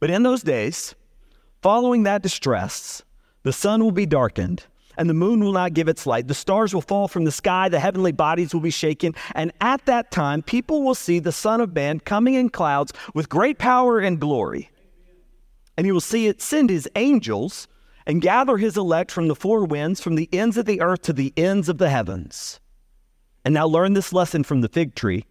But in those days, following that distress, the sun will be darkened and the moon will not give its light. The stars will fall from the sky, the heavenly bodies will be shaken, and at that time people will see the Son of Man coming in clouds with great power and glory. And he will see it send his angels and gather his elect from the four winds, from the ends of the earth to the ends of the heavens. And now learn this lesson from the fig tree.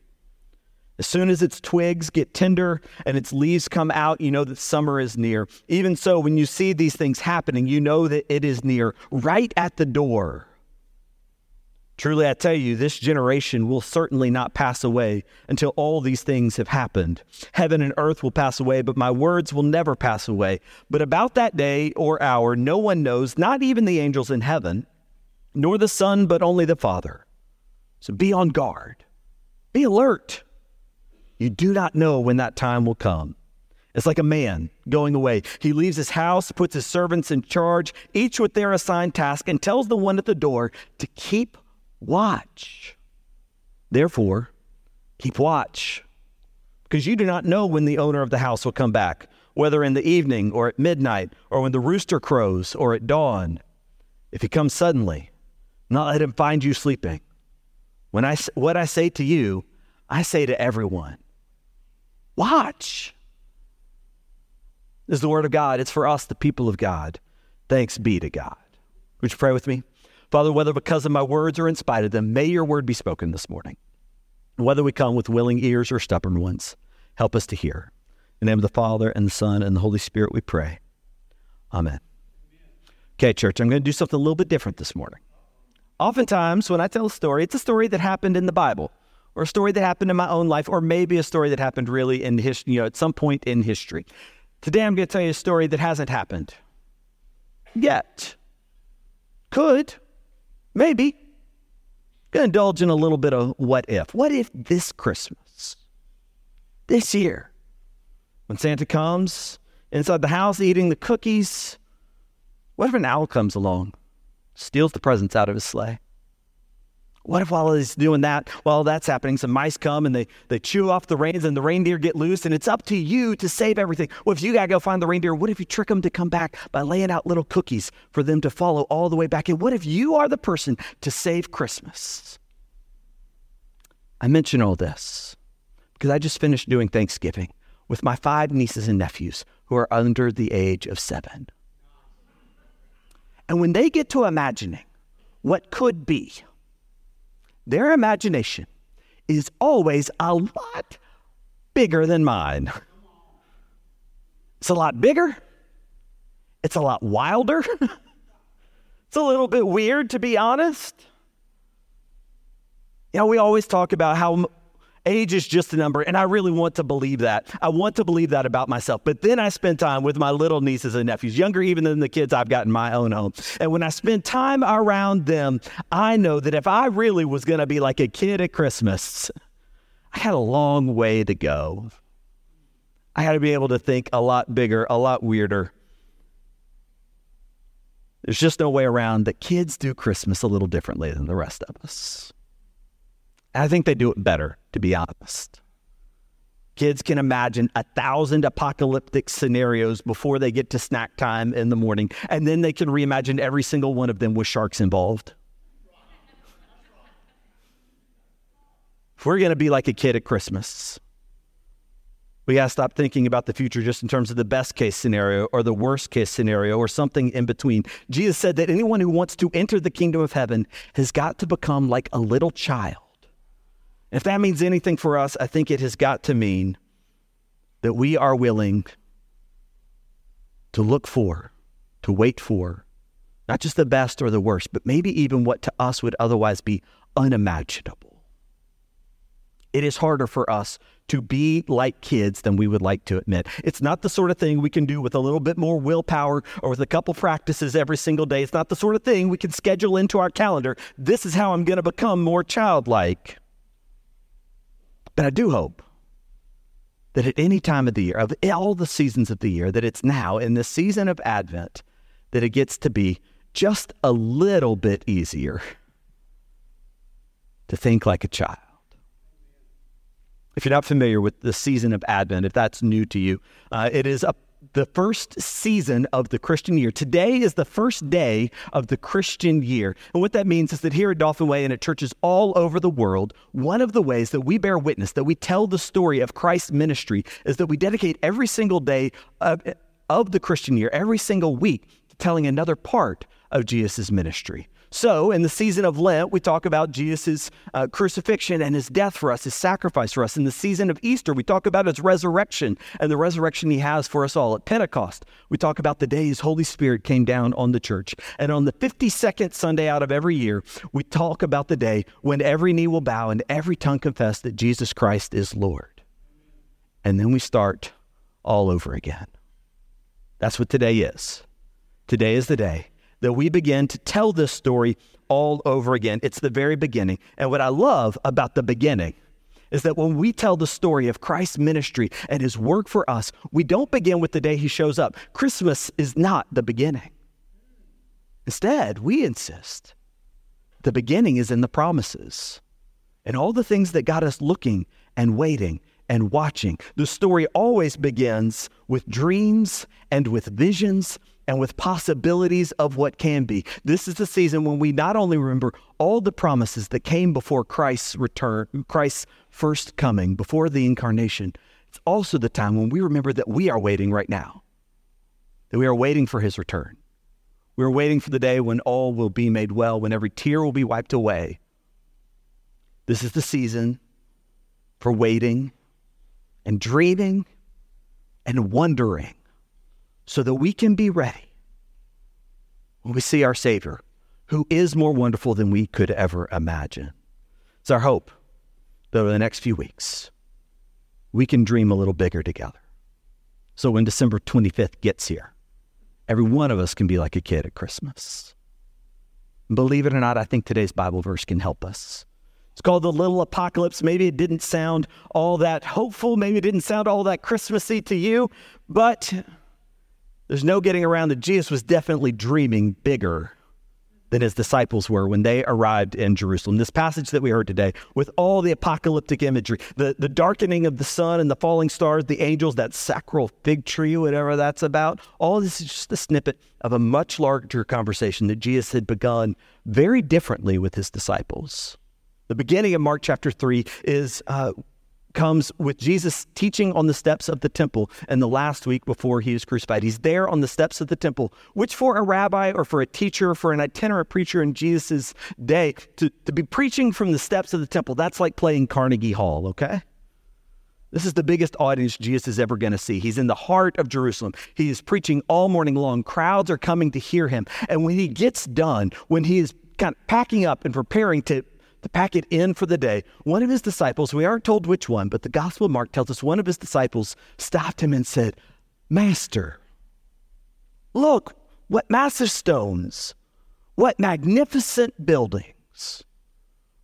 As soon as its twigs get tender and its leaves come out, you know that summer is near. Even so, when you see these things happening, you know that it is near, right at the door. Truly, I tell you, this generation will certainly not pass away until all these things have happened. Heaven and earth will pass away, but my words will never pass away. But about that day or hour, no one knows, not even the angels in heaven, nor the Son, but only the Father. So be on guard, be alert. You do not know when that time will come. It's like a man going away. He leaves his house, puts his servants in charge, each with their assigned task, and tells the one at the door to keep watch. Therefore, keep watch, because you do not know when the owner of the house will come back, whether in the evening or at midnight, or when the rooster crows or at dawn. If he comes suddenly, not let him find you sleeping. When I, what I say to you, I say to everyone Watch. This is the word of God. It's for us, the people of God. Thanks be to God. Would you pray with me? Father, whether because of my words or in spite of them, may your word be spoken this morning. Whether we come with willing ears or stubborn ones, help us to hear. In the name of the Father, and the Son, and the Holy Spirit, we pray. Amen. Okay, church, I'm going to do something a little bit different this morning. Oftentimes, when I tell a story, it's a story that happened in the Bible or a story that happened in my own life, or maybe a story that happened really in history, you know, at some point in history. Today I'm going to tell you a story that hasn't happened yet. Could, maybe. To indulge in a little bit of what if. What if this Christmas, this year, when Santa comes inside the house eating the cookies, what if an owl comes along, steals the presents out of his sleigh? What if while he's doing that, while that's happening, some mice come and they, they chew off the reins and the reindeer get loose and it's up to you to save everything? Well, if you got to go find the reindeer? What if you trick them to come back by laying out little cookies for them to follow all the way back? And what if you are the person to save Christmas? I mention all this because I just finished doing Thanksgiving with my five nieces and nephews who are under the age of seven. And when they get to imagining what could be, their imagination is always a lot bigger than mine. It's a lot bigger. It's a lot wilder. it's a little bit weird, to be honest. You know, we always talk about how Age is just a number, and I really want to believe that. I want to believe that about myself. But then I spend time with my little nieces and nephews, younger even than the kids I've got in my own home. And when I spend time around them, I know that if I really was going to be like a kid at Christmas, I had a long way to go. I had to be able to think a lot bigger, a lot weirder. There's just no way around that kids do Christmas a little differently than the rest of us. I think they do it better, to be honest. Kids can imagine a thousand apocalyptic scenarios before they get to snack time in the morning, and then they can reimagine every single one of them with sharks involved. If we're going to be like a kid at Christmas, we got to stop thinking about the future just in terms of the best case scenario or the worst case scenario or something in between. Jesus said that anyone who wants to enter the kingdom of heaven has got to become like a little child if that means anything for us, I think it has got to mean that we are willing to look for, to wait for, not just the best or the worst, but maybe even what to us would otherwise be unimaginable. It is harder for us to be like kids than we would like to admit. It's not the sort of thing we can do with a little bit more willpower or with a couple practices every single day. It's not the sort of thing we can schedule into our calendar. This is how I'm going to become more childlike. But I do hope that at any time of the year, of all the seasons of the year, that it's now in the season of Advent that it gets to be just a little bit easier to think like a child. If you're not familiar with the season of Advent, if that's new to you, uh, it is a the first season of the Christian year. Today is the first day of the Christian year. And what that means is that here at Dauphin Way and at churches all over the world, one of the ways that we bear witness, that we tell the story of Christ's ministry, is that we dedicate every single day of, of the Christian year, every single week, to telling another part of Jesus' ministry. So, in the season of Lent, we talk about Jesus' uh, crucifixion and his death for us, his sacrifice for us. In the season of Easter, we talk about his resurrection and the resurrection he has for us all. At Pentecost, we talk about the day his Holy Spirit came down on the church. And on the 52nd Sunday out of every year, we talk about the day when every knee will bow and every tongue confess that Jesus Christ is Lord. And then we start all over again. That's what today is. Today is the day that we begin to tell this story all over again. It's the very beginning. And what I love about the beginning is that when we tell the story of Christ's ministry and his work for us, we don't begin with the day he shows up. Christmas is not the beginning. Instead, we insist the beginning is in the promises and all the things that got us looking and waiting and watching. The story always begins with dreams and with visions and with possibilities of what can be. This is the season when we not only remember all the promises that came before Christ's return, Christ's first coming, before the incarnation, it's also the time when we remember that we are waiting right now, that we are waiting for his return. We are waiting for the day when all will be made well, when every tear will be wiped away. This is the season for waiting and dreaming and wondering so that we can be ready when we see our Savior, who is more wonderful than we could ever imagine. It's our hope that over the next few weeks, we can dream a little bigger together. So when December 25th gets here, every one of us can be like a kid at Christmas. Believe it or not, I think today's Bible verse can help us. It's called the Little Apocalypse. Maybe it didn't sound all that hopeful. Maybe it didn't sound all that Christmassy to you, but there's no getting around that Jesus was definitely dreaming bigger than his disciples were when they arrived in Jerusalem. This passage that we heard today, with all the apocalyptic imagery, the, the darkening of the sun and the falling stars, the angels, that sacral fig tree, whatever that's about, all this is just a snippet of a much larger conversation that Jesus had begun very differently with his disciples. The beginning of Mark chapter 3 is uh, comes with Jesus teaching on the steps of the temple and the last week before he is crucified. He's there on the steps of the temple, which for a rabbi or for a teacher, for an itinerant preacher in Jesus' day, to, to be preaching from the steps of the temple, that's like playing Carnegie Hall, okay? This is the biggest audience Jesus is ever going to see. He's in the heart of Jerusalem. He is preaching all morning long. Crowds are coming to hear him. And when he gets done, when he is kind of packing up and preparing to to pack it in for the day, one of his disciples, we aren't told which one, but the Gospel of Mark tells us one of his disciples stopped him and said, Master, look, what massive stones, what magnificent buildings.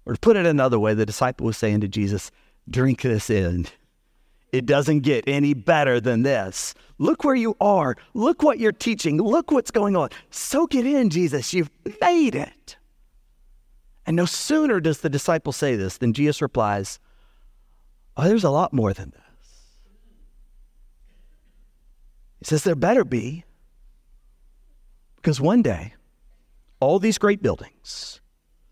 Or to put it another way, the disciple was saying to Jesus, Drink this in. It doesn't get any better than this. Look where you are. Look what you're teaching. Look what's going on. Soak it in, Jesus. You've made it. And no sooner does the disciple say this than Jesus replies, Oh, there's a lot more than this. He says, There better be. Because one day, all these great buildings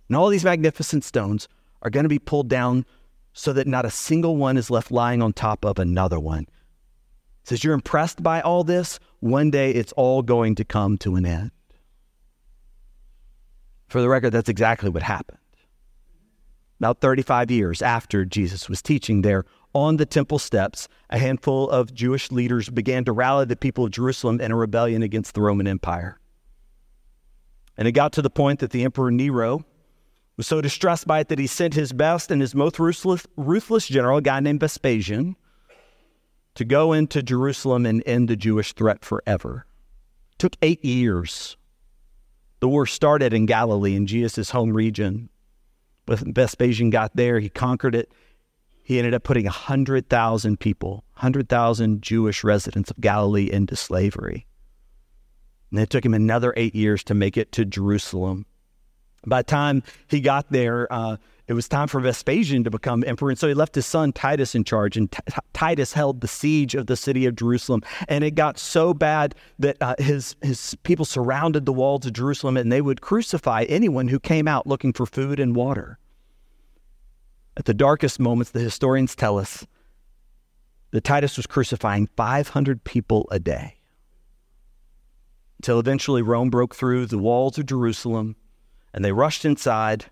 and all these magnificent stones are going to be pulled down so that not a single one is left lying on top of another one. He says, You're impressed by all this? One day it's all going to come to an end. For the record, that's exactly what happened. About 35 years after Jesus was teaching there on the temple steps, a handful of Jewish leaders began to rally the people of Jerusalem in a rebellion against the Roman Empire. And it got to the point that the Emperor Nero was so distressed by it that he sent his best and his most ruthless, ruthless general, a guy named Vespasian, to go into Jerusalem and end the Jewish threat forever. It took eight years the war started in Galilee, in Jesus' home region. When Vespasian got there, he conquered it. He ended up putting 100,000 people, 100,000 Jewish residents of Galilee into slavery. And it took him another eight years to make it to Jerusalem. By the time he got there, uh, it was time for Vespasian to become emperor. And so he left his son Titus in charge, and T- Titus held the siege of the city of Jerusalem. And it got so bad that uh, his, his people surrounded the walls of Jerusalem and they would crucify anyone who came out looking for food and water. At the darkest moments, the historians tell us that Titus was crucifying 500 people a day. Until eventually Rome broke through the walls of Jerusalem and they rushed inside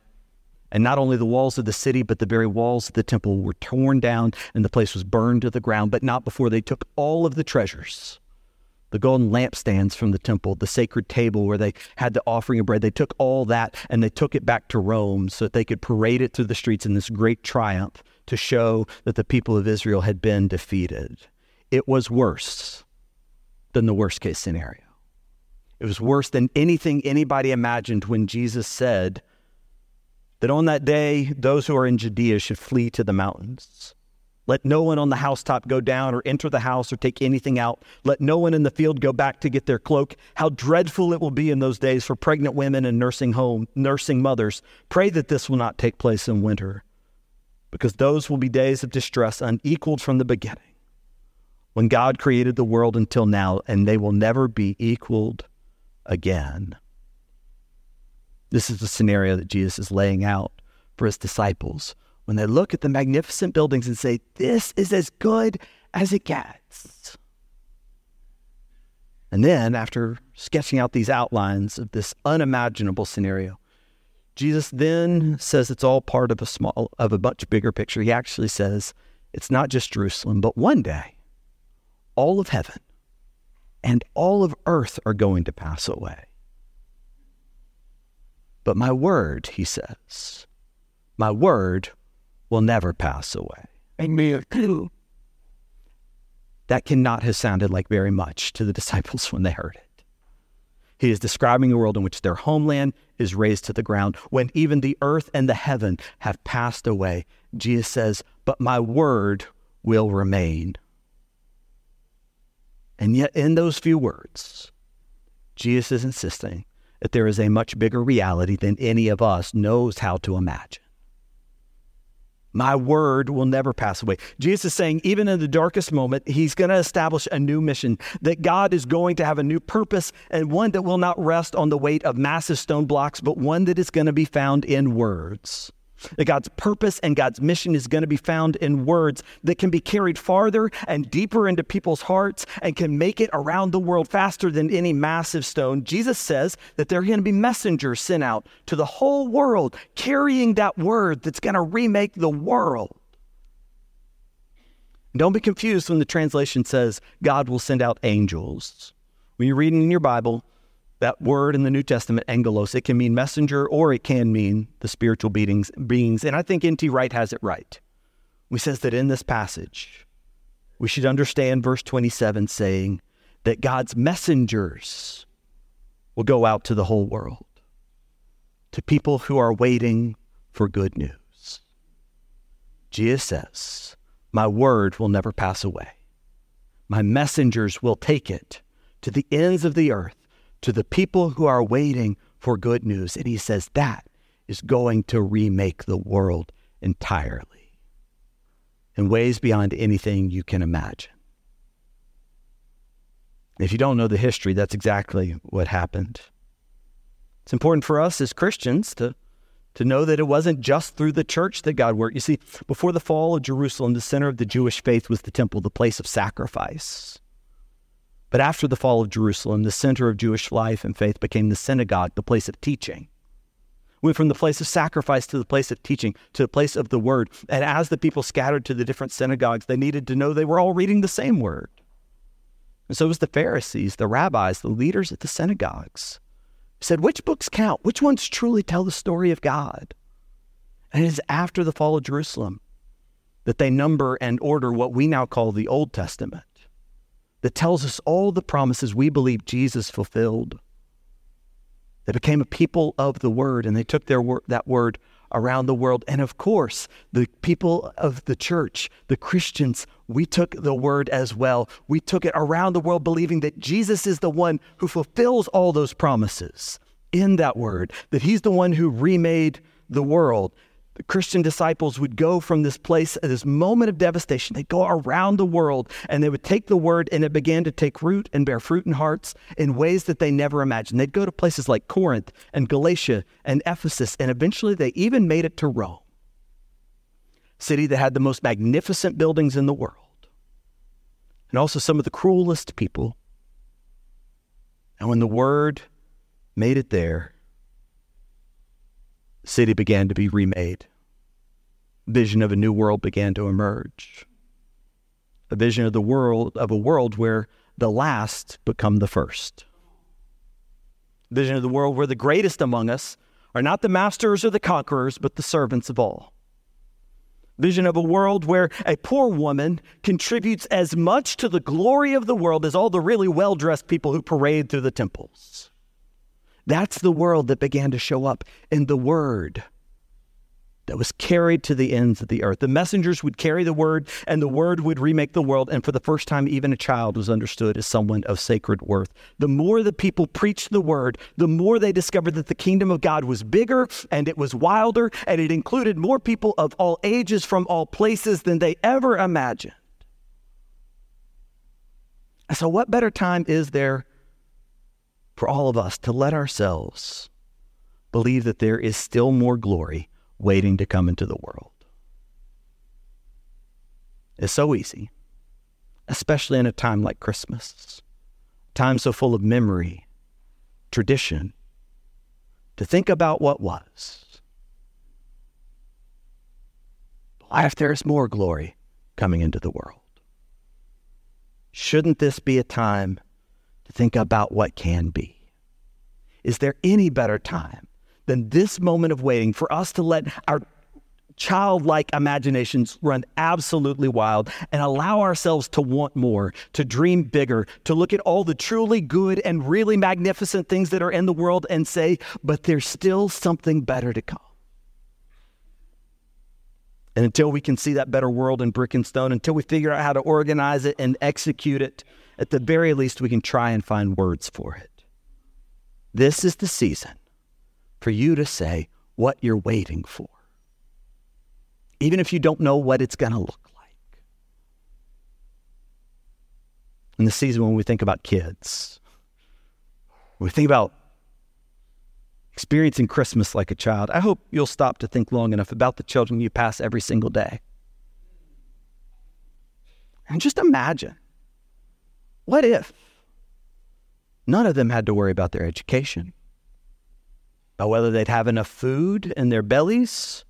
and not only the walls of the city, but the very walls of the temple were torn down and the place was burned to the ground, but not before they took all of the treasures the golden lampstands from the temple, the sacred table where they had the offering of bread. They took all that and they took it back to Rome so that they could parade it through the streets in this great triumph to show that the people of Israel had been defeated. It was worse than the worst case scenario. It was worse than anything anybody imagined when Jesus said, that on that day, those who are in Judea should flee to the mountains. Let no one on the housetop go down or enter the house or take anything out. Let no one in the field go back to get their cloak. How dreadful it will be in those days for pregnant women and nursing home, nursing mothers. Pray that this will not take place in winter, because those will be days of distress unequaled from the beginning, when God created the world until now, and they will never be equaled again. This is the scenario that Jesus is laying out for his disciples when they look at the magnificent buildings and say, This is as good as it gets. And then, after sketching out these outlines of this unimaginable scenario, Jesus then says it's all part of a small, of a much bigger picture. He actually says it's not just Jerusalem, but one day, all of heaven and all of earth are going to pass away. But my word, he says, my word will never pass away. Amen. That cannot have sounded like very much to the disciples when they heard it. He is describing a world in which their homeland is razed to the ground, when even the earth and the heaven have passed away. Jesus says, But my word will remain. And yet, in those few words, Jesus is insisting that there is a much bigger reality than any of us knows how to imagine. My word will never pass away. Jesus is saying, even in the darkest moment, he's going to establish a new mission, that God is going to have a new purpose and one that will not rest on the weight of massive stone blocks, but one that is going to be found in words. That God's purpose and God's mission is going to be found in words that can be carried farther and deeper into people's hearts and can make it around the world faster than any massive stone. Jesus says that there are going to be messengers sent out to the whole world carrying that word that's going to remake the world. Don't be confused when the translation says God will send out angels. When you're reading in your Bible, that word in the New Testament, angelos, it can mean messenger or it can mean the spiritual beings. beings. And I think N.T. Wright has it right. He says that in this passage, we should understand verse 27 saying that God's messengers will go out to the whole world, to people who are waiting for good news. Jesus says, My word will never pass away. My messengers will take it to the ends of the earth to the people who are waiting for good news. And he says that is going to remake the world entirely in ways beyond anything you can imagine. If you don't know the history, that's exactly what happened. It's important for us as Christians to, to know that it wasn't just through the church that God worked. You see, before the fall of Jerusalem, the center of the Jewish faith was the temple, the place of sacrifice. But after the fall of Jerusalem, the center of Jewish life and faith became the synagogue, the place of teaching. Went from the place of sacrifice to the place of teaching, to the place of the word. And as the people scattered to the different synagogues, they needed to know they were all reading the same word. And so it was the Pharisees, the rabbis, the leaders at the synagogues. Said, which books count? Which ones truly tell the story of God? And it is after the fall of Jerusalem that they number and order what we now call the Old Testament that tells us all the promises we believe Jesus fulfilled. They became a people of the word and they took their wor- that word around the world. And of course, the people of the church, the Christians, we took the word as well. We took it around the world believing that Jesus is the one who fulfills all those promises in that word, that he's the one who remade the world. The Christian disciples would go from this place at this moment of devastation. They'd go around the world and they would take the word and it began to take root and bear fruit in hearts in ways that they never imagined. They'd go to places like Corinth and Galatia and Ephesus, and eventually they even made it to Rome, city that had the most magnificent buildings in the world and also some of the cruelest people. And when the word made it there, the city began to be remade. Vision of a new world began to emerge. A vision of the world of a world where the last become the first. Vision of the world where the greatest among us are not the masters or the conquerors, but the servants of all. Vision of a world where a poor woman contributes as much to the glory of the world as all the really well dressed people who parade through the temples. That's the world that began to show up in the Word that was carried to the ends of the earth. The messengers would carry the word, and the word would remake the world. And for the first time, even a child was understood as someone of sacred worth. The more the people preached the word, the more they discovered that the kingdom of God was bigger and it was wilder, and it included more people of all ages from all places than they ever imagined. So, what better time is there for all of us to let ourselves believe that there is still more glory? waiting to come into the world. It's so easy, especially in a time like Christmas, a time so full of memory, tradition, to think about what was. Why, if there is more glory coming into the world? Shouldn't this be a time think about what can be? Is there any better time than this moment of waiting for us to let our childlike imaginations run absolutely wild and allow ourselves to want more, to dream bigger, to look at all the truly good and really magnificent things that are in the world and say, but there's still something better to come. And until we can see that better world in brick and stone, until we figure out how to organize it and execute it, at the very least, we can try and find words for it. This is the season for you to say what you're waiting for, even if you don't know what it's going to look like. In the season when we think about kids, we think about experiencing Christmas like a child, I hope you'll stop to think long enough about the children you pass every single day. And just imagine what if none of them had to worry about their education? about whether they'd have enough food in their bellies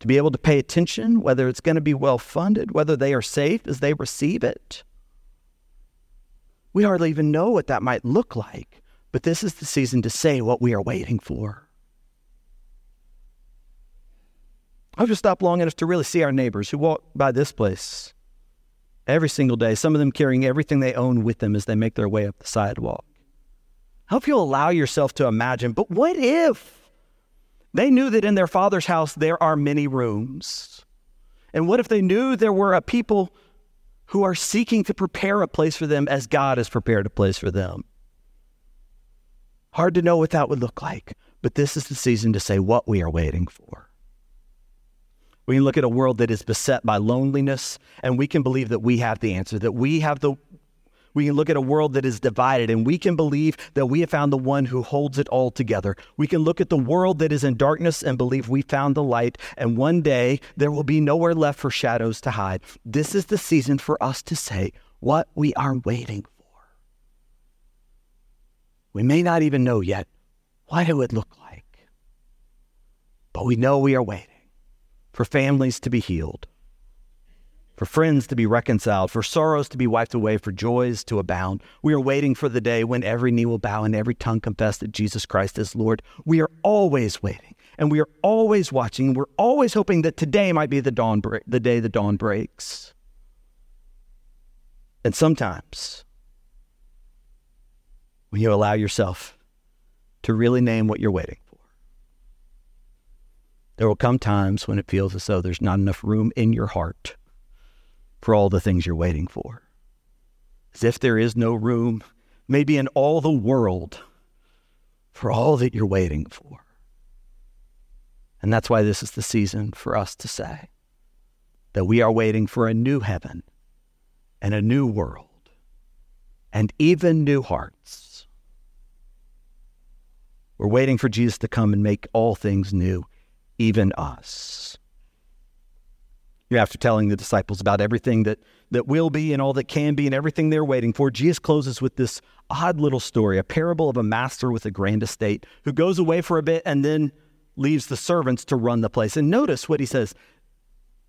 to be able to pay attention, whether it's going to be well funded, whether they are safe as they receive it. We hardly even know what that might look like, but this is the season to say what we are waiting for. I've just stopped long enough to really see our neighbors who walk by this place every single day, some of them carrying everything they own with them as they make their way up the sidewalk. I hope you'll allow yourself to imagine, but what if they knew that in their father's house there are many rooms? And what if they knew there were a people who are seeking to prepare a place for them as God has prepared a place for them? Hard to know what that would look like, but this is the season to say what we are waiting for. We can look at a world that is beset by loneliness, and we can believe that we have the answer, that we have the we can look at a world that is divided and we can believe that we have found the one who holds it all together. We can look at the world that is in darkness and believe we found the light, and one day there will be nowhere left for shadows to hide. This is the season for us to say what we are waiting for. We may not even know yet what it would look like, but we know we are waiting for families to be healed for friends to be reconciled, for sorrows to be wiped away, for joys to abound. We are waiting for the day when every knee will bow and every tongue confess that Jesus Christ is Lord. We are always waiting and we are always watching. And we're always hoping that today might be the dawn break, the day the dawn breaks. And sometimes when you allow yourself to really name what you're waiting there will come times when it feels as though there's not enough room in your heart for all the things you're waiting for. As if there is no room, maybe in all the world, for all that you're waiting for. And that's why this is the season for us to say that we are waiting for a new heaven and a new world and even new hearts. We're waiting for Jesus to come and make all things new, even us. After telling the disciples about everything that, that will be and all that can be and everything they're waiting for, Jesus closes with this odd little story, a parable of a master with a grand estate who goes away for a bit and then leaves the servants to run the place. And notice what he says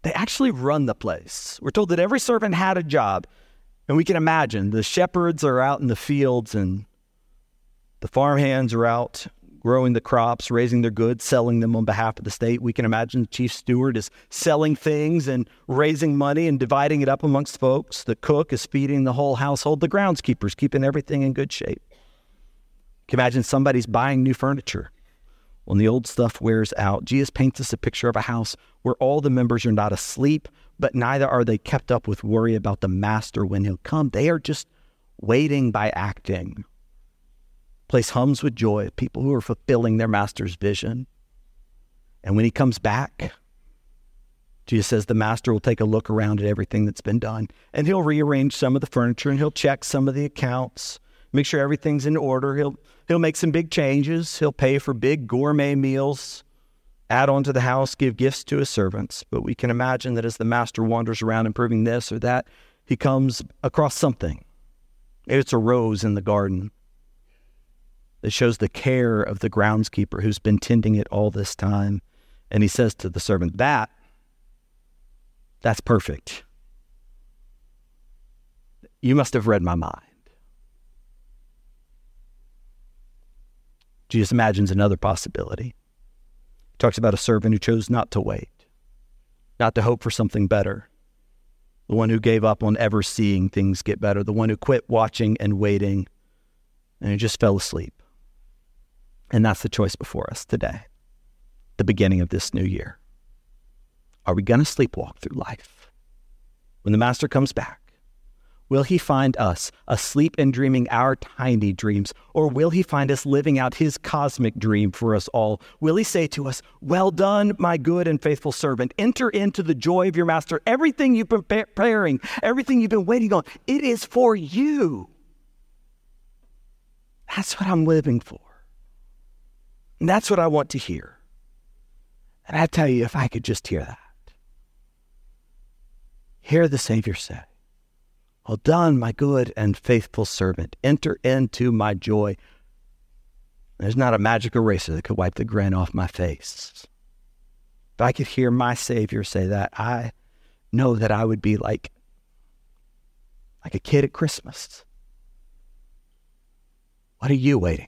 they actually run the place. We're told that every servant had a job. And we can imagine the shepherds are out in the fields and the farmhands are out growing the crops, raising their goods, selling them on behalf of the state. We can imagine the chief steward is selling things and raising money and dividing it up amongst folks. The cook is feeding the whole household. The groundskeeper's keeping everything in good shape. You can imagine somebody's buying new furniture when the old stuff wears out. Jesus paints us a picture of a house where all the members are not asleep, but neither are they kept up with worry about the master when he'll come. They are just waiting by acting. Place hums with joy, people who are fulfilling their master's vision. And when he comes back, Jesus says the master will take a look around at everything that's been done and he'll rearrange some of the furniture and he'll check some of the accounts, make sure everything's in order. He'll he'll make some big changes. He'll pay for big gourmet meals add on to the house, give gifts to his servants. But we can imagine that as the master wanders around improving this or that, he comes across something. It's a rose in the garden that shows the care of the groundskeeper who's been tending it all this time. And he says to the servant, That, that's perfect. You must have read my mind. Jesus imagines another possibility He talks about a servant who chose not to wait, not to hope for something better, the one who gave up on ever seeing things get better, the one who quit watching and waiting and who just fell asleep. And that's the choice before us today, the beginning of this new year. Are we going to sleepwalk through life? When the master comes back, Will he find us asleep and dreaming our tiny dreams? Or will he find us living out his cosmic dream for us all? Will he say to us, Well done, my good and faithful servant. Enter into the joy of your master. Everything you've been preparing, everything you've been waiting on, it is for you. That's what I'm living for. And that's what I want to hear. And I tell you, if I could just hear that, hear the Savior say, well done, my good and faithful servant. Enter into my joy. There's not a magic eraser that could wipe the grin off my face. If I could hear my Savior say that, I know that I would be like, like a kid at Christmas. What are you waiting